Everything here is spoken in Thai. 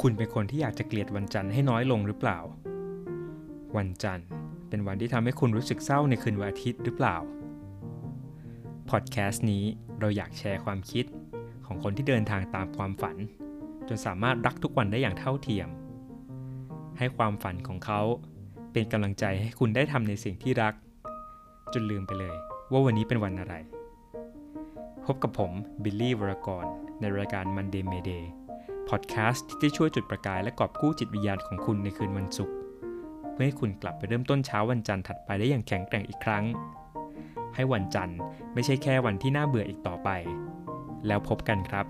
คุณเป็นคนที่อยากจะเกลียดวันจันทร์ให้น้อยลงหรือเปล่า วันจันทร์เป็นวันที่ทำให้คุณรู้สึกเศร้าในคืนวันอาทิตย์หรือเปล่า พอดแคสต์นี้เราอยากแชร์ความคิดของคนที่เดินทางตามความฝัน จนสามารถรักทุกวันได้อย่างเท่าเทียม ให้ความฝันของเขาเป็นกำลังใจให้คุณได้ทำในสิ่งที่รัก จนลืมไปเลย ว่าวันนี้เป็นวันอะไร พบกับผมบิลลี่วรกรในรายการ Monday Mayday พอดแคสต์ที่จะช่วยจุดประกายและกอบกู้จิตวิญญาณของคุณในคืนวันศุกร์เพื่อให้คุณกลับไปเริ่มต้นเช้าวันจันทร์ถัดไปได้อย่างแข็งแกร่งอีกครั้ง ให้วันจันทร์ไม่ใช่แค่วันที่น่าเบื่ออีกต่อไป แล้วพบกันครับ